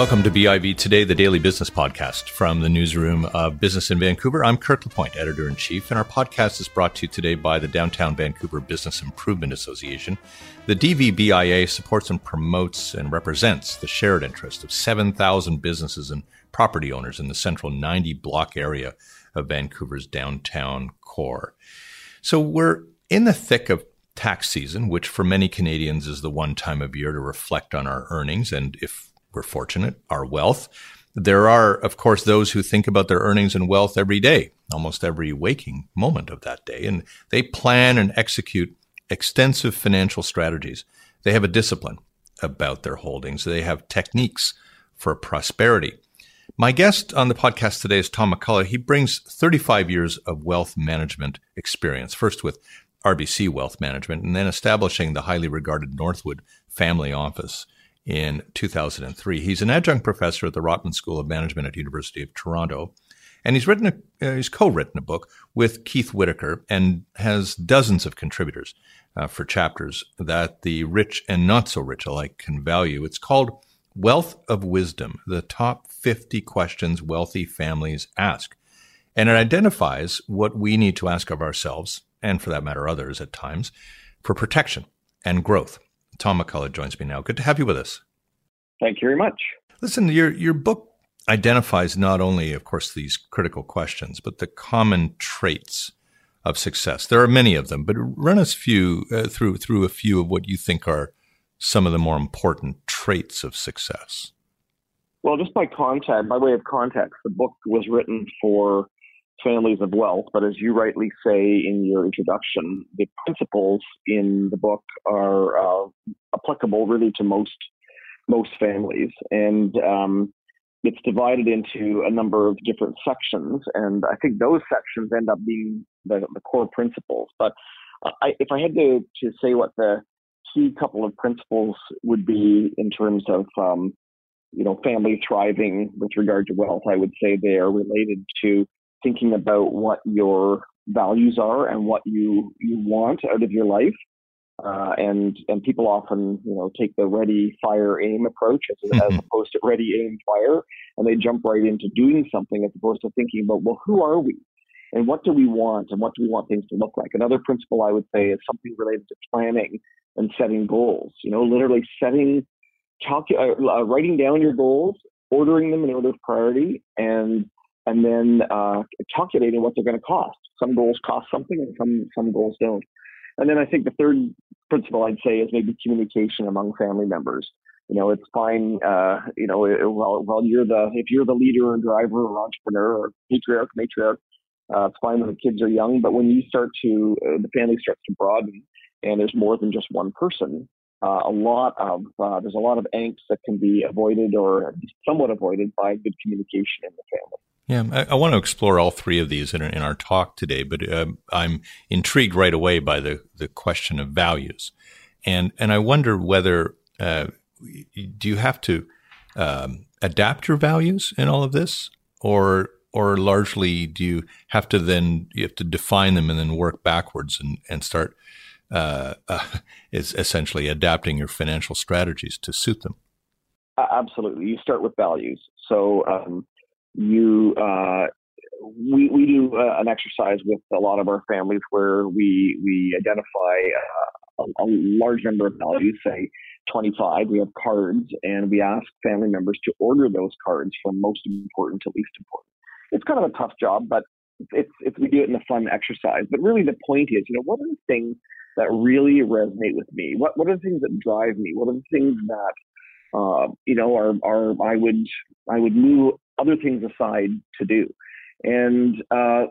Welcome to BIV Today, the daily business podcast from the newsroom of Business in Vancouver. I'm Kirk LaPointe, editor in chief, and our podcast is brought to you today by the Downtown Vancouver Business Improvement Association. The DVBIA supports and promotes and represents the shared interest of 7,000 businesses and property owners in the central 90 block area of Vancouver's downtown core. So we're in the thick of tax season, which for many Canadians is the one time of year to reflect on our earnings and if we're fortunate, our wealth. There are, of course, those who think about their earnings and wealth every day, almost every waking moment of that day, and they plan and execute extensive financial strategies. They have a discipline about their holdings. They have techniques for prosperity. My guest on the podcast today is Tom McCullough. He brings 35 years of wealth management experience, first with RBC Wealth Management and then establishing the highly regarded Northwood Family Office in 2003. He's an adjunct professor at the Rotman School of Management at University of Toronto. And he's written a, uh, he's co-written a book with Keith Whitaker and has dozens of contributors uh, for chapters that the rich and not so rich alike can value. It's called Wealth of Wisdom: The Top 50 Questions Wealthy Families Ask. And it identifies what we need to ask of ourselves and for that matter others at times for protection and growth. Tom McCullough joins me now. Good to have you with us. Thank you very much. Listen, your your book identifies not only, of course, these critical questions, but the common traits of success. There are many of them, but run us few uh, through through a few of what you think are some of the more important traits of success. Well, just by context, by way of context, the book was written for families of wealth. But as you rightly say in your introduction, the principles in the book are uh, applicable really to most most families, and um, it's divided into a number of different sections. And I think those sections end up being the, the core principles. But uh, I, if I had to, to say what the key couple of principles would be in terms of um, you know family thriving with regard to wealth, I would say they are related to thinking about what your values are and what you you want out of your life. Uh, and and people often you know take the ready fire aim approach as, mm-hmm. as opposed to ready aim fire, and they jump right into doing something as opposed to thinking about well who are we and what do we want and what do we want things to look like. Another principle I would say is something related to planning and setting goals. You know, literally setting, calcu- uh, writing down your goals, ordering them in order of priority, and and then uh, calculating what they're going to cost. Some goals cost something, and some some goals don't. And then I think the third principle I'd say is maybe communication among family members. You know, it's fine. Uh, you know, well, well, you're the if you're the leader or driver or entrepreneur or patriarch, matriarch, uh, it's fine when the kids are young. But when you start to uh, the family starts to broaden, and there's more than just one person, uh, a lot of uh, there's a lot of angst that can be avoided or somewhat avoided by good communication in the family. Yeah, I, I, want to explore all three of these in, in our talk today, but uh, I'm intrigued right away by the, the question of values, and and I wonder whether uh, do you have to um, adapt your values in all of this, or or largely do you have to then you have to define them and then work backwards and and start uh, uh, is essentially adapting your financial strategies to suit them. Absolutely, you start with values. So um, you uh, we we do uh, an exercise with a lot of our families where we we identify uh, a, a, large number of values, say 25. We have cards, and we ask family members to order those cards from most important to least important. It's kind of a tough job, but it's, it's we do it in a fun exercise. But really, the point is, you know, what are the things that really resonate with me? What what are the things that drive me? What are the things that uh, you know, I would I would move other things aside to do. And uh,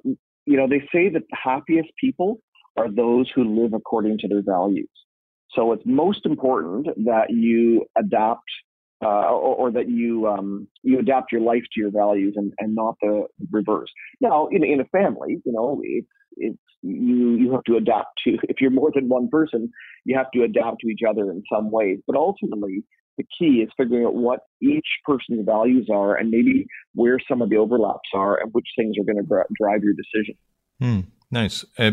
you know, they say that the happiest people are those who live according to their values. So it's most important that you adapt uh, or, or, that you um, you adapt your life to your values and, and not the reverse. Now, in, in a family, you know, it's it's you you have to adapt to. If you're more than one person, you have to adapt to each other in some ways. But ultimately, the key is figuring out what each person's values are and maybe where some of the overlaps are and which things are going to drive your decision. Mm, nice. Uh,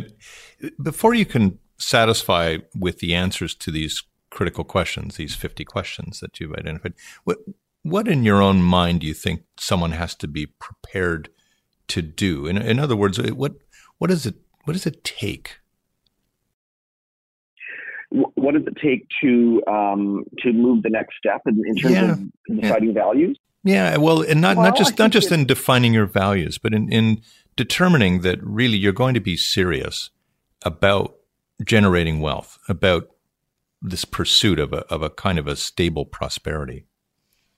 before you can satisfy with the answers to these critical questions, these 50 questions that you've identified, what, what in your own mind do you think someone has to be prepared to do? In, in other words, what what does it what does it take? What does it take to um, to move the next step in, in terms yeah. of deciding yeah. values? Yeah, well, and not well, not just not just in defining your values, but in in determining that really you're going to be serious about generating wealth, about this pursuit of a of a kind of a stable prosperity.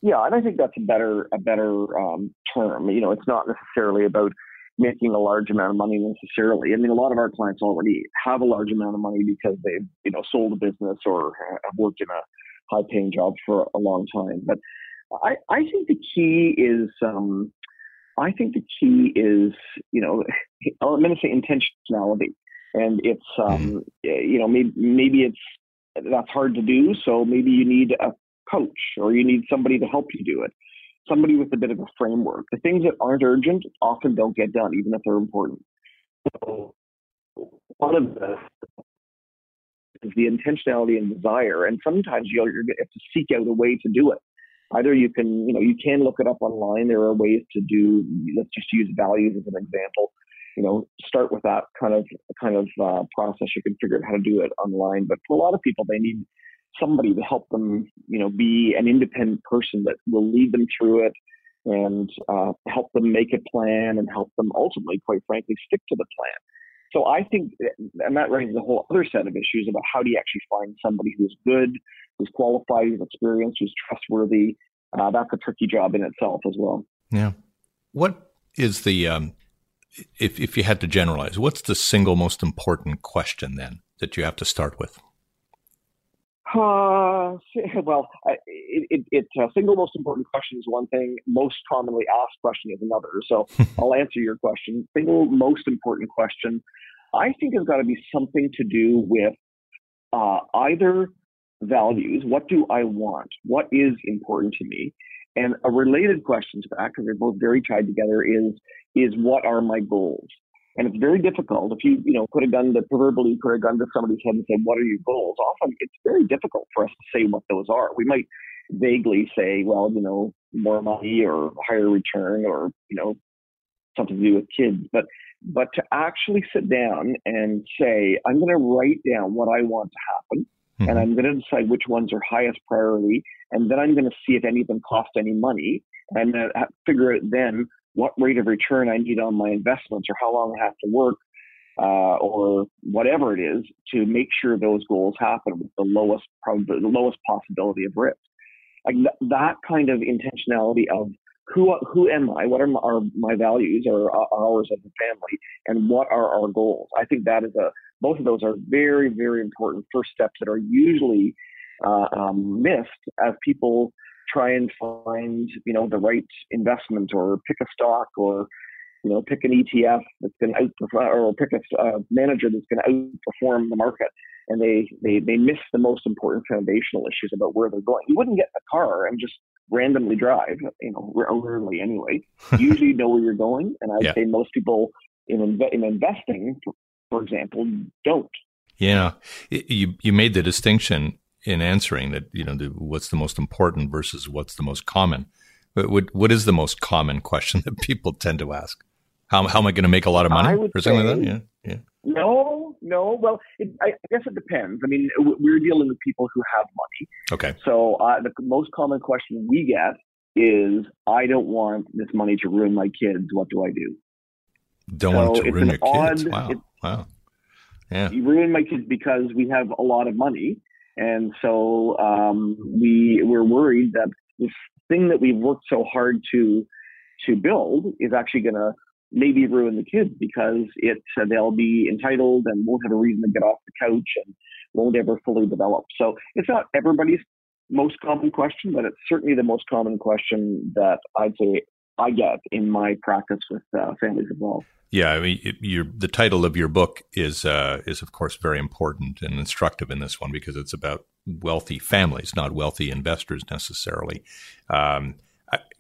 Yeah, and I think that's a better a better um, term. You know, it's not necessarily about making a large amount of money necessarily. I mean, a lot of our clients already have a large amount of money because they've you know sold a business or have worked in a high paying job for a long time. But I I think the key is um, I think the key is you know I'm going to say intentionality, and it's um, mm-hmm. you know maybe maybe it's that's hard to do. So maybe you need a coach or you need somebody to help you do it. Somebody with a bit of a framework. The things that aren't urgent often don't get done, even if they're important. So one of the is the intentionality and desire, and sometimes you'll you have to seek out a way to do it. Either you can, you know, you can look it up online. There are ways to do. Let's just use values as an example you know, start with that kind of kind of uh, process. You can figure out how to do it online. But for a lot of people, they need somebody to help them, you know, be an independent person that will lead them through it and uh, help them make a plan and help them ultimately, quite frankly, stick to the plan. So I think, and that raises a whole other set of issues about how do you actually find somebody who's good, who's qualified, who's experienced, who's trustworthy. Uh, that's a tricky job in itself as well. Yeah. What is the um, if, if you had to generalize, what's the single most important question then that you have to start with? Uh, well, it, it, it uh, single most important question is one thing. Most commonly asked question is another. So I'll answer your question. Single most important question, I think, has got to be something to do with uh, either values. What do I want? What is important to me? And a related question to that, because they're both very tied together, is is what are my goals? And it's very difficult if you, you know, put a gun to proverbially put a gun to somebody's head and say, "What are your goals?" Often it's very difficult for us to say what those are. We might vaguely say, "Well, you know, more money or higher return or you know, something to do with kids," but but to actually sit down and say, "I'm going to write down what I want to happen." Mm-hmm. And I'm going to decide which ones are highest priority, and then I'm going to see if any of them cost any money, and uh, figure out then what rate of return I need on my investments or how long I have to work uh, or whatever it is to make sure those goals happen with the lowest probably the lowest possibility of risk. Like th- that kind of intentionality of who who am I? What are my, are my values or ours as a family, and what are our goals? I think that is a both of those are very very important first steps that are usually uh, um, missed as people try and find, you know, the right investment or pick a stock or, you know, pick an ETF that's going to outperform or pick a uh, manager that's going to outperform the market. And they, they, they miss the most important foundational issues about where they're going. You wouldn't get in a car and just randomly drive, you know, rarely anyway. Usually know where you're going. And I'd yeah. say most people in, inve- in investing, for example, don't. Yeah. You, you made the distinction in answering that, you know, the, what's the most important versus what's the most common. But what, what is the most common question that people tend to ask? How, how am I going to make a lot of money or something say, like that? Yeah. Yeah. No, no. Well, it, I guess it depends. I mean, we're dealing with people who have money. Okay. So uh, the most common question we get is, "I don't want this money to ruin my kids. What do I do?" Don't so want it to ruin your odd, kids. Wow. Wow. Yeah. You ruin my kids because we have a lot of money, and so um, we we're worried that this thing that we've worked so hard to to build is actually going to maybe ruin the kids because it's uh, they'll be entitled and won't have a reason to get off the couch and won't ever fully develop. So it's not everybody's most common question, but it's certainly the most common question that I'd say I get in my practice with uh, families involved. Yeah, I mean, it, the title of your book is uh, is of course very important and instructive in this one because it's about wealthy families, not wealthy investors necessarily. Um,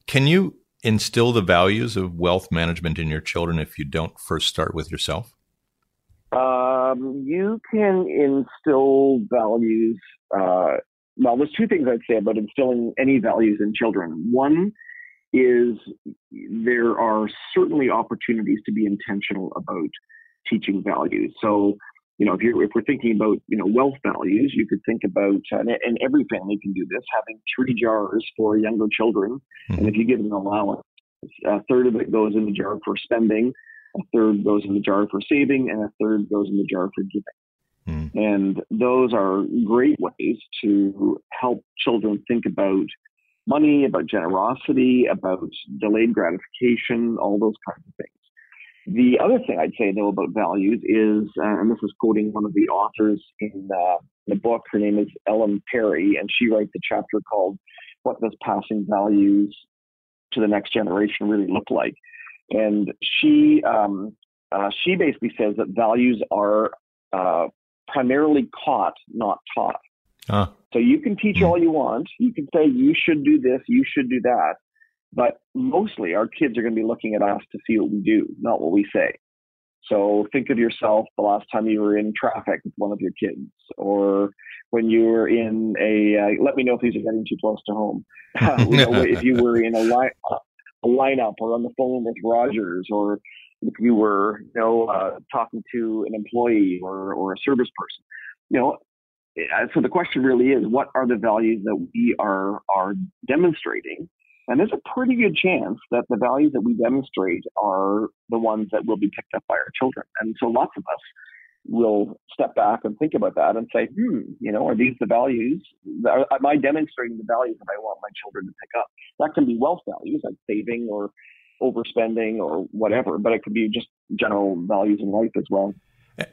can you instill the values of wealth management in your children if you don't first start with yourself? Um, you can instill values uh, well, there's two things I'd say about instilling any values in children. One is there are certainly opportunities to be intentional about teaching values. So, you know, if you're if we're thinking about you know wealth values, you could think about and, and every family can do this, having three jars for younger children, mm-hmm. and if you give them an allowance, a third of it goes in the jar for spending, a third goes in the jar for saving, and a third goes in the jar for giving. Mm. And those are great ways to help children think about money, about generosity, about delayed gratification, all those kinds of things. The other thing I'd say, though, about values is, uh, and this is quoting one of the authors in uh, the book, her name is Ellen Perry, and she writes a chapter called What Does Passing Values to the Next Generation Really Look Like? And she, um, uh, she basically says that values are uh, primarily caught, not taught. So you can teach all you want. You can say you should do this, you should do that. But mostly our kids are going to be looking at us to see what we do, not what we say. So think of yourself the last time you were in traffic with one of your kids, or when you were in a. Uh, let me know if these are getting too close to home. you know, if you were in a, line, a lineup or on the phone with Rogers, or if you were, you know, uh, talking to an employee or, or a service person, you know, uh, so the question really is, what are the values that we are are demonstrating? And there's a pretty good chance that the values that we demonstrate are the ones that will be picked up by our children. And so lots of us will step back and think about that and say, hmm, you know, are these the values? Am I demonstrating the values that I want my children to pick up? That can be wealth values like saving or overspending or whatever, but it could be just general values in life as well.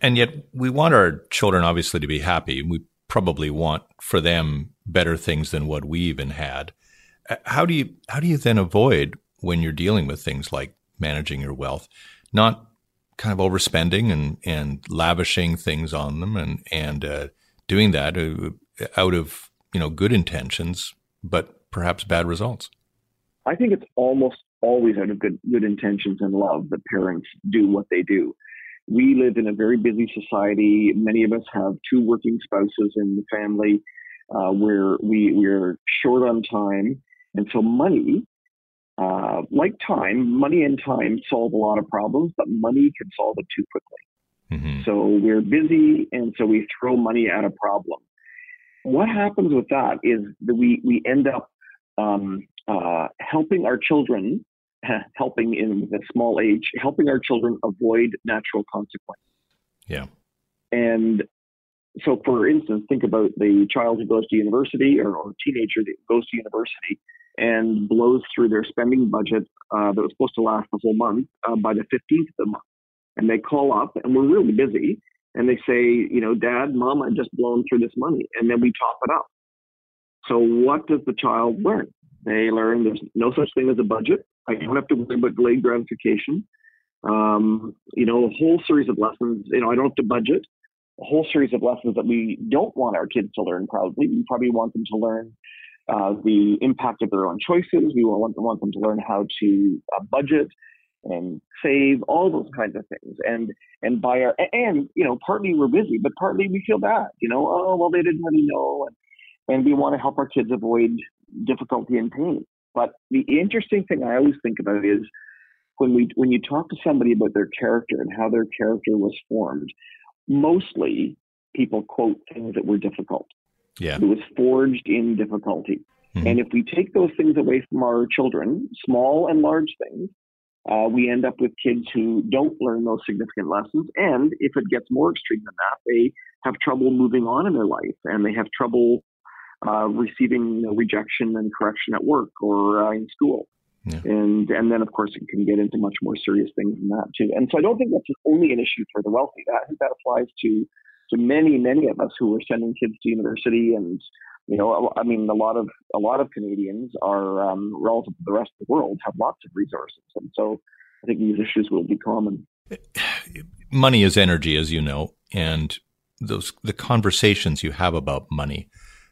And yet, we want our children obviously to be happy. We probably want for them better things than what we even had. How do you how do you then avoid when you're dealing with things like managing your wealth, not kind of overspending and and lavishing things on them and and uh, doing that uh, out of you know good intentions, but perhaps bad results? I think it's almost always out of good good intentions and love that parents do what they do. We live in a very busy society. Many of us have two working spouses in the family, uh, where we we're short on time, and so money, uh, like time, money and time solve a lot of problems, but money can solve it too quickly. Mm-hmm. So we're busy, and so we throw money at a problem. What happens with that is that we we end up um, uh, helping our children helping in a small age, helping our children avoid natural consequences. Yeah. And so, for instance, think about the child who goes to university or, or teenager that goes to university and blows through their spending budget uh, that was supposed to last the whole month uh, by the 15th of the month. And they call up, and we're really busy, and they say, you know, Dad, Mom, I've just blown through this money. And then we top it up. So, what does the child learn? They learn there's no such thing as a budget. I don't have to worry about delayed gratification. Um, you know, a whole series of lessons. You know, I don't have to budget. A whole series of lessons that we don't want our kids to learn. Probably, we probably want them to learn uh, the impact of their own choices. We want, want them to learn how to uh, budget and save, all those kinds of things. And and by our and you know, partly we're busy, but partly we feel bad. You know, oh well, they didn't really know, and and we want to help our kids avoid difficulty and pain. But the interesting thing I always think about is when we when you talk to somebody about their character and how their character was formed, mostly people quote things that were difficult. Yeah. It was forged in difficulty. Mm-hmm. And if we take those things away from our children, small and large things, uh, we end up with kids who don't learn those significant lessons. And if it gets more extreme than that, they have trouble moving on in their life and they have trouble uh, receiving you know, rejection and correction at work or uh, in school. Yeah. And and then of course it can get into much more serious things than that too. And so I don't think that's only an issue for the wealthy. I think that applies to to many many of us who are sending kids to university and you know I mean a lot of a lot of Canadians are um, relative to the rest of the world have lots of resources and so I think these issues will be common. Money is energy, as you know, and those the conversations you have about money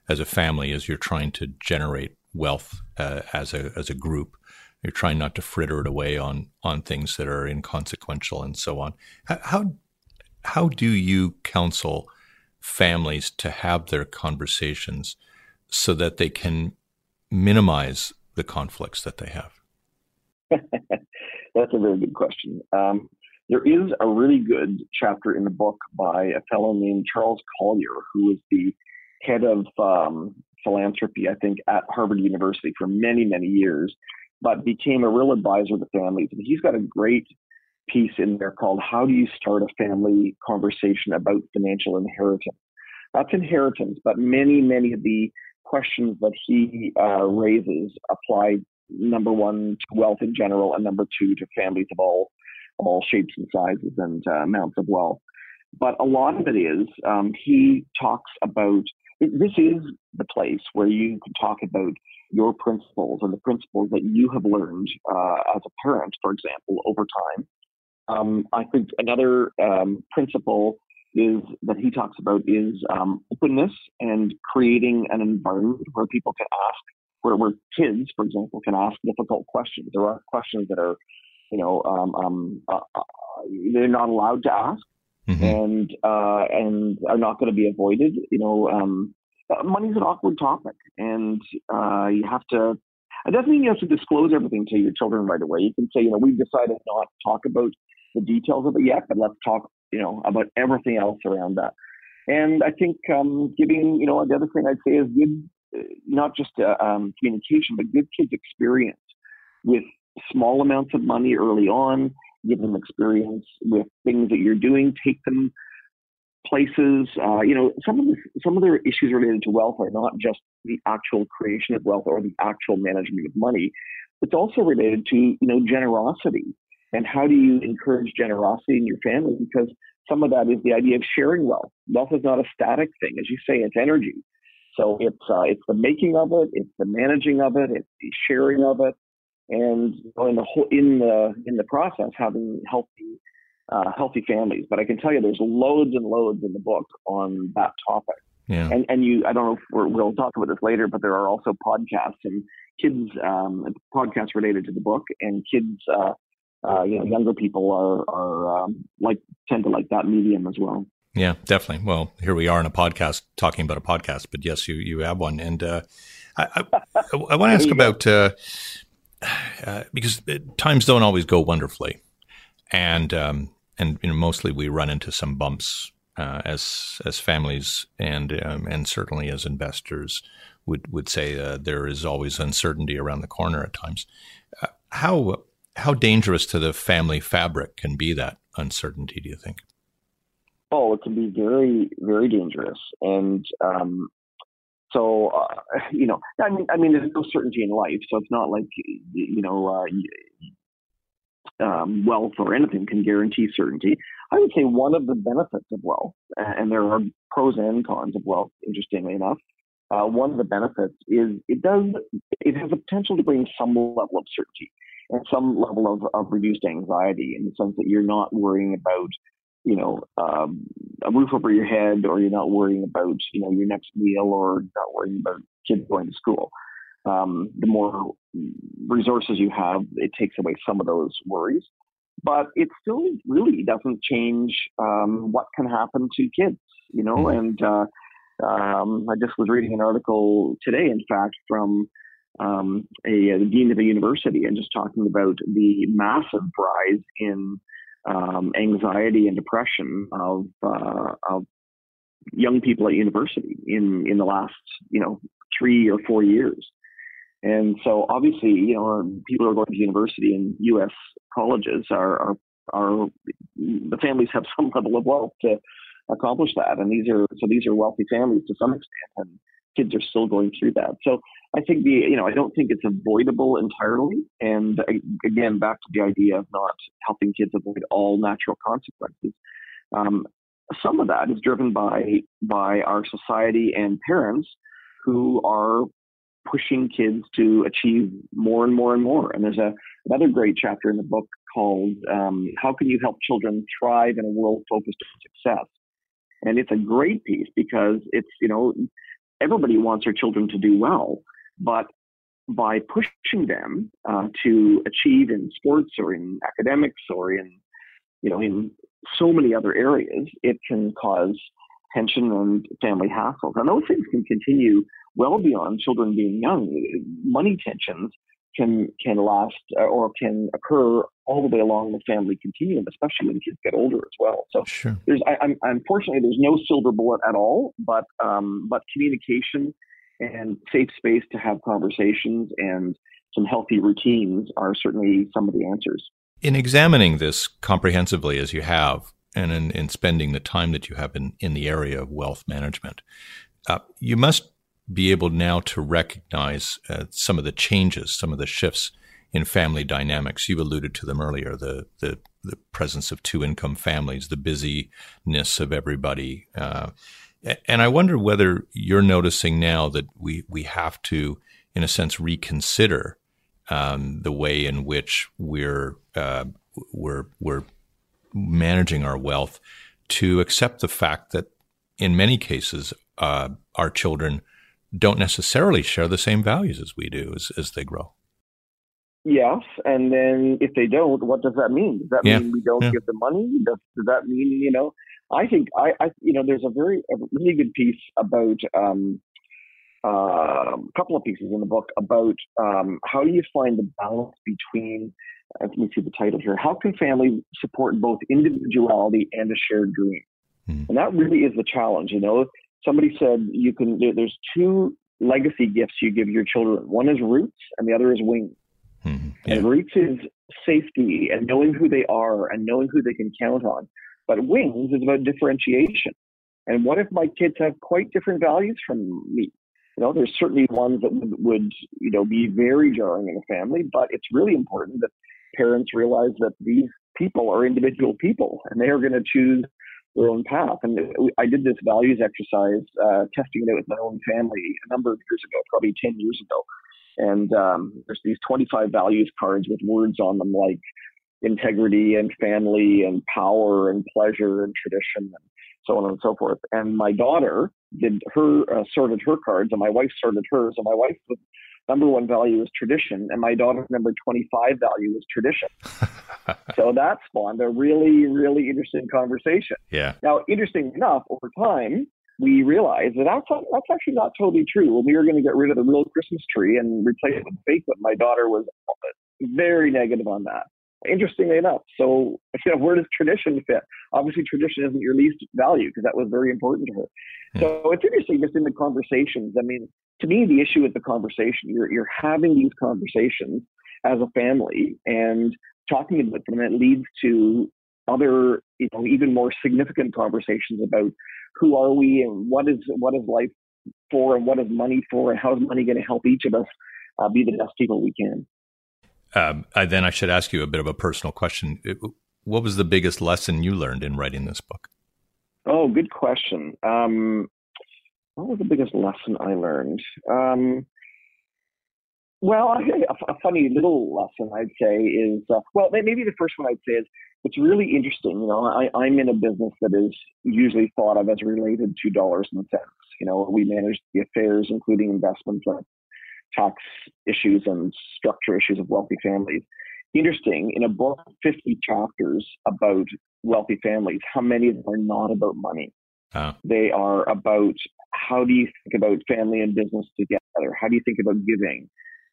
as a family as you're trying to generate wealth uh, as a as a group. You're trying not to fritter it away on on things that are inconsequential and so on. How how do you counsel families to have their conversations so that they can minimize the conflicts that they have? That's a very good question. Um, there is a really good chapter in the book by a fellow named Charles Collier, who is the head of um, philanthropy, I think, at Harvard University for many, many years, but became a real advisor to families. And he's got a great piece in there called How Do You Start a Family Conversation About Financial Inheritance? That's inheritance, but many, many of the questions that he uh, raises apply number one to wealth in general, and number two to families of all all shapes and sizes and uh, amounts of wealth. But a lot of it is um, he talks about this is the place where you can talk about your principles and the principles that you have learned uh, as a parent, for example, over time. Um, I think another um, principle is that he talks about is um, openness and creating an environment where people can ask, where, where kids, for example, can ask difficult questions. There are questions that are, you know, um, um, uh, uh, they're not allowed to ask. Mm-hmm. And uh, and are not going to be avoided. You know, um, money's an awkward topic, and uh, you have to. It doesn't mean you have to disclose everything to your children right away. You can say, you know, we've decided not to talk about the details of it yet, but let's talk, you know, about everything else around that. And I think um, giving, you know, the other thing I'd say is good, uh, not just uh, um, communication, but give kids experience with small amounts of money early on. Give them experience with things that you're doing. Take them places. Uh, you know, some of the some of the issues related to wealth are not just the actual creation of wealth or the actual management of money. It's also related to you know generosity and how do you encourage generosity in your family? Because some of that is the idea of sharing wealth. Wealth is not a static thing, as you say, it's energy. So it's uh, it's the making of it, it's the managing of it, it's the sharing of it, and in the whole in the in the process having healthy uh, healthy families. But I can tell you, there's loads and loads in the book on that topic. Yeah. And and you, I don't know if we will talk about this later, but there are also podcasts and kids um, podcasts related to the book, and kids uh, uh, you know, younger people are are um, like tend to like that medium as well. Yeah, definitely. Well, here we are in a podcast talking about a podcast, but yes, you you have one, and uh, I, I, I want to ask about uh, uh, because times don't always go wonderfully, and um, and you know, mostly we run into some bumps uh, as as families and um, and certainly as investors would would say uh, there is always uncertainty around the corner at times. Uh, how how dangerous to the family fabric can be that uncertainty? Do you think? Oh, it can be very, very dangerous, and um, so uh, you know, I mean, I mean, there's no certainty in life, so it's not like you know, uh, um, wealth or anything can guarantee certainty. I would say one of the benefits of wealth, and there are pros and cons of wealth, interestingly enough. Uh, one of the benefits is it does it has the potential to bring some level of certainty and some level of, of reduced anxiety in the sense that you're not worrying about, you know, um, a roof over your head, or you're not worrying about, you know, your next meal, or not worrying about kids going to school. Um, the more resources you have, it takes away some of those worries. But it still really doesn't change um, what can happen to kids, you know. Mm-hmm. And uh, um, I just was reading an article today, in fact, from um, a, a, dean of a university and just talking about the massive rise in um, anxiety and depression of, uh, of young people at university in, in the last, you know, three or four years. And so obviously, you know, people who are going to university in U.S. colleges are, are, are the families have some level of wealth to accomplish that. And these are, so these are wealthy families to some extent. And kids are still going through that. So I think the you know I don't think it's avoidable entirely. And again, back to the idea of not helping kids avoid all natural consequences. Um, some of that is driven by by our society and parents who are pushing kids to achieve more and more and more. And there's a another great chapter in the book called um, "How Can You Help Children Thrive in a World Focused on Success." And it's a great piece because it's you know everybody wants their children to do well, but by pushing them uh, to achieve in sports or in academics or in you know in so many other areas, it can cause tension and family hassles. And those things can continue well beyond children being young. Money tensions can can last uh, or can occur all the way along the family continuum, especially when kids get older as well. So sure. there's, I, I'm, unfortunately, there's no silver bullet at all, but um, but communication and safe space to have conversations and some healthy routines are certainly some of the answers. In examining this comprehensively as you have, and in, in spending the time that you have in, in the area of wealth management, uh, you must be able now to recognize uh, some of the changes, some of the shifts in family dynamics. You alluded to them earlier, the, the, the presence of two income families, the busyness of everybody. Uh, and I wonder whether you're noticing now that we, we have to, in a sense, reconsider um, the way in which we're, uh, we're, we're managing our wealth to accept the fact that in many cases, uh, our children don't necessarily share the same values as we do as, as they grow. Yes, and then if they don't, what does that mean? Does that Yeah. mean we don't Yeah. give them money? Does, does that mean you know? I think I, I you know there's a very a really good piece about um, uh, a couple of pieces in the book about um, how do you find the balance between uh, let me see the title here. How can family support both individuality and a shared dream? Hmm. And that really is the challenge. You know, somebody said you can. There's two legacy gifts you give your children. One is roots, and the other is wings. Mhm. And roots is safety and knowing who they are and knowing who they can count on. But wings is about differentiation. And what if my kids have quite different values from me? You know, there's certainly ones that would, would you know, be very jarring in a family, but it's really important that parents realize that these people are individual people and they are going to choose their own path. And I did this values exercise, uh, testing it out with my own family a number of years ago, probably 10 years ago. And um, there's these 25 values cards with words on them like integrity and family and power and pleasure and tradition and so on and so forth. And my daughter did her uh, sorted her cards, and my wife sorted hers. And my wife's number one value is tradition, and my daughter's number 25 value is tradition. so that spawned a really, really interesting conversation. yeah. Now, interesting enough, over time, we realized that that's, that's actually not totally true. When we were going to get rid of the real Christmas tree and replace it with a fake one, my daughter was very negative on that. Interestingly enough, so you know, where does tradition fit? Obviously, tradition isn't your least value because that was very important to her. Yeah. So it's interesting just in the conversations. I mean, to me, the issue with the conversation, you're you're having these conversations as a family and talking about them, and it leads to other, you know, even more significant conversations about who are we and what is what is life for and what is money for and how is money going to help each of us uh, be the best people we can. Um, I, then I should ask you a bit of a personal question. It- what was the biggest lesson you learned in writing this book? Oh, good question. Um, what was the biggest lesson I learned? Um, well, I think a, a funny little lesson I'd say is uh, well, maybe the first one I'd say is it's really interesting. You know, I, I'm in a business that is usually thought of as related to dollars and cents. You know, we manage the affairs, including investments and tax issues and structure issues of wealthy families. Interesting, in a book, 50 chapters about wealthy families, how many of them are not about money? Uh, They are about how do you think about family and business together? How do you think about giving?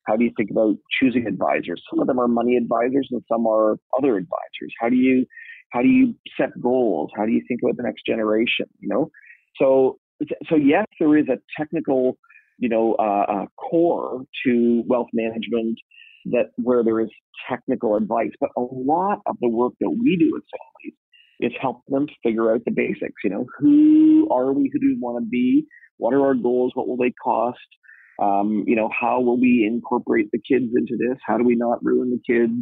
How do you think about choosing advisors? Some of them are money advisors and some are other advisors. How do you how do you set goals? How do you think about the next generation? You know, so so yes, there is a technical you know uh, uh, core to wealth management that where there is technical advice, but a lot of the work that we do with families is help them figure out the basics. You know, who are we? Who do we want to be? What are our goals? What will they cost? Um, you know, how will we incorporate the kids into this? How do we not ruin the kids?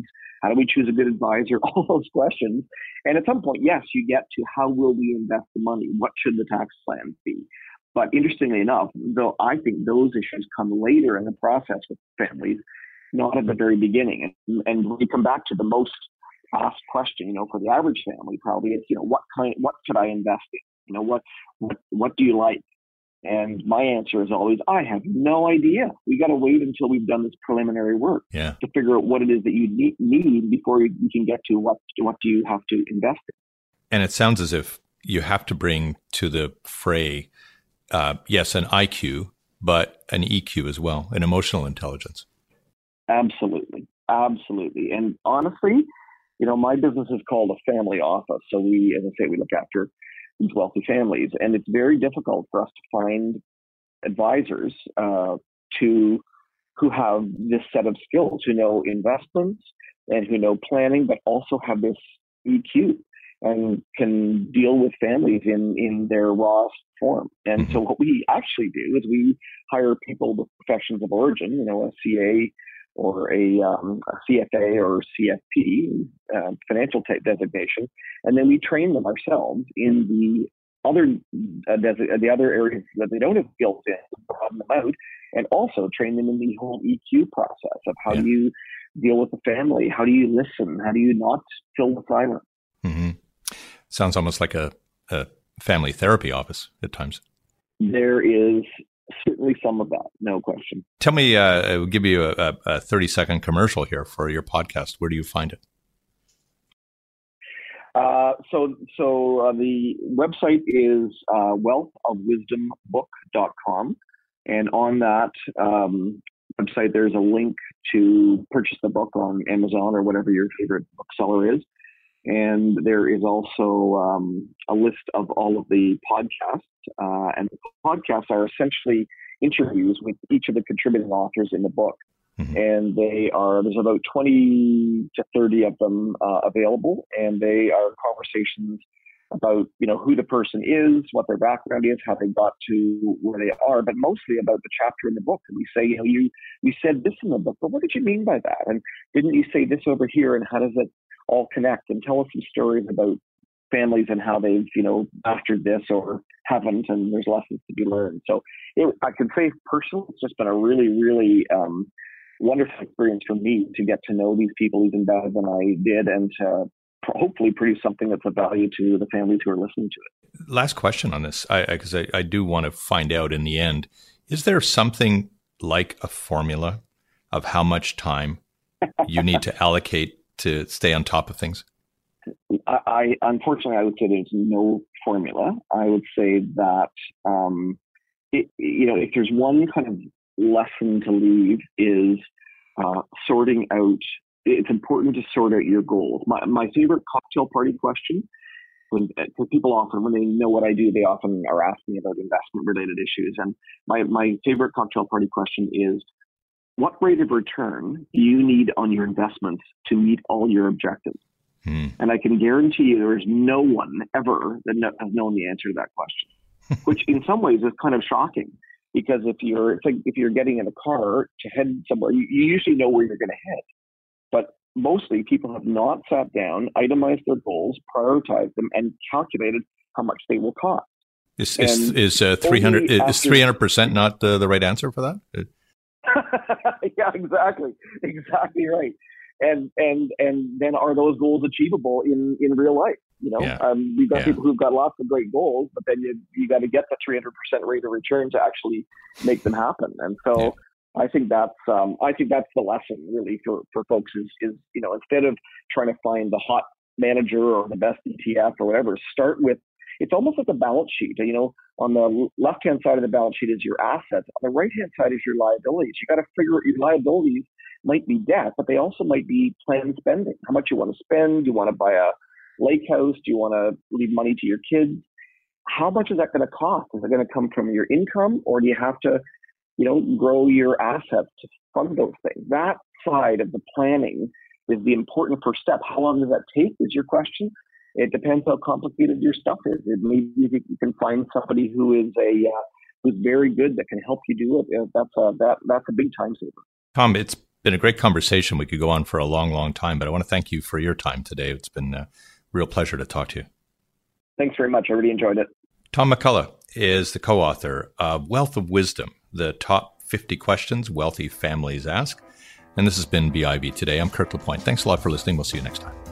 How do we choose a good advisor? All those questions. And at some point, yes, you get to how will we invest the money? What should the tax plan be? But interestingly enough, though I think those issues come later in the process with families, not at the very beginning. And, and we come back to the most asked question, you know, for the average family, probably it's, you know, what kind, what should I invest in? You know, what, what, what do you like? And my answer is always, I have no idea. We got to wait until we've done this preliminary work yeah. to figure out what it is that you need, need before you, you can get to what what do you have to invest in. And it sounds as if you have to bring to the fray, uh, yes, an IQ, but an EQ as well, an emotional intelligence. Absolutely. Absolutely. And honestly, you know, my business is called a family office. So we, as I say, we look after these wealthy families. And it's very difficult for us to find advisors uh, to who have this set of skills, who know investments and who know planning, but also have this EQ and can deal with families in, in their raw form. And so mm-hmm. what we actually do is we hire people with professions of origin, you know, a CA or a, um, a CFA or CFP, uh, financial type designation, and then we train them ourselves in the other uh, the other areas that they don't have skills in, broaden them out, and also train them in the whole EQ process of how yeah. do you deal with the family, how do you listen, how do you not fill the silence. Mm-hmm. Sounds almost like a, a family therapy office at times. There is certainly some of that, no question. Tell me, uh, I will give you a, a 30 second commercial here for your podcast. Where do you find it? Uh, so, so uh, the website is uh, wealthofwisdombook.com, and on that um, website, there's a link to purchase the book on Amazon or whatever your favorite bookseller is. And there is also um, a list of all of the podcasts. Uh, and the podcasts are essentially interviews with each of the contributing authors in the book. Mm-hmm. And they are, there's about 20 to 30 of them uh, available. And they are conversations about, you know, who the person is, what their background is, how they got to where they are, but mostly about the chapter in the book. And we say, you know, you, you said this in the book, but what did you mean by that? And didn't you say this over here? And how does it all connect and tell us some stories about families and how they've, you know, mastered this or haven't, and there's lessons to be learned. So it, I can say personally, it's just been a really, really um, wonderful experience for me to get to know these people even better than I did and to hopefully produce something that's of value to the families who are listening to it. Last question on this, because I, I, I, I do want to find out in the end, is there something like a formula of how much time you need to allocate to stay on top of things? I, I unfortunately I would say there's no formula. I would say that um, it, you know if there's one kind of lesson to leave is uh, sorting out. It's important to sort out your goals. My my favorite cocktail party question because people often when they know what I do, they often are asking about investment related issues. And my my favorite cocktail party question is what rate of return do you need on your investments to meet all your objectives? Hmm. And I can guarantee you there is no one ever that has known the answer to that question, which in some ways is kind of shocking because if you're it's like if you're getting in a car to head somewhere, you, you usually know where you're going to head. But mostly people have not sat down, itemized their goals, prioritized them, and calculated how much they will cost. Is is, is uh, three hundred is three hundred percent not uh, the right answer for that? yeah, exactly, exactly right. And and and then are those goals achievable in in real life? You know, yeah. um, we've got yeah. people who've got lots of great goals, but then you you got to get the 300 percent rate of return to actually make them happen. And so. Yeah. I think that's um, I think that's the lesson really for, for folks is is you know instead of trying to find the hot manager or the best ETF or whatever, start with it's almost like a balance sheet. You know, on the left hand side of the balance sheet is your assets. On the right hand side is your liabilities. You got to figure out your liabilities might be debt, but they also might be planned spending. How much you want to spend? Do you want to buy a lake house? Do you want to leave money to your kids? How much is that going to cost? Is it going to come from your income, or do you have to, you know, grow your assets to fund those things? That side of the planning is the important first step. How long does that take? Is your question? It depends how complicated your stuff is. It maybe you can find somebody who is a uh, who's very good that can help you do it. That's a that that's a big time saver. Tom, it's been a great conversation. We could go on for a long, long time, but I want to thank you for your time today. It's been a real pleasure to talk to you. Thanks very much. I really enjoyed it. Tom McCullough is the co-author of Wealth of Wisdom: The Top 50 Questions Wealthy Families Ask. And this has been BIV today. I'm Kirk LaPointe. Thanks a lot for listening. We'll see you next time.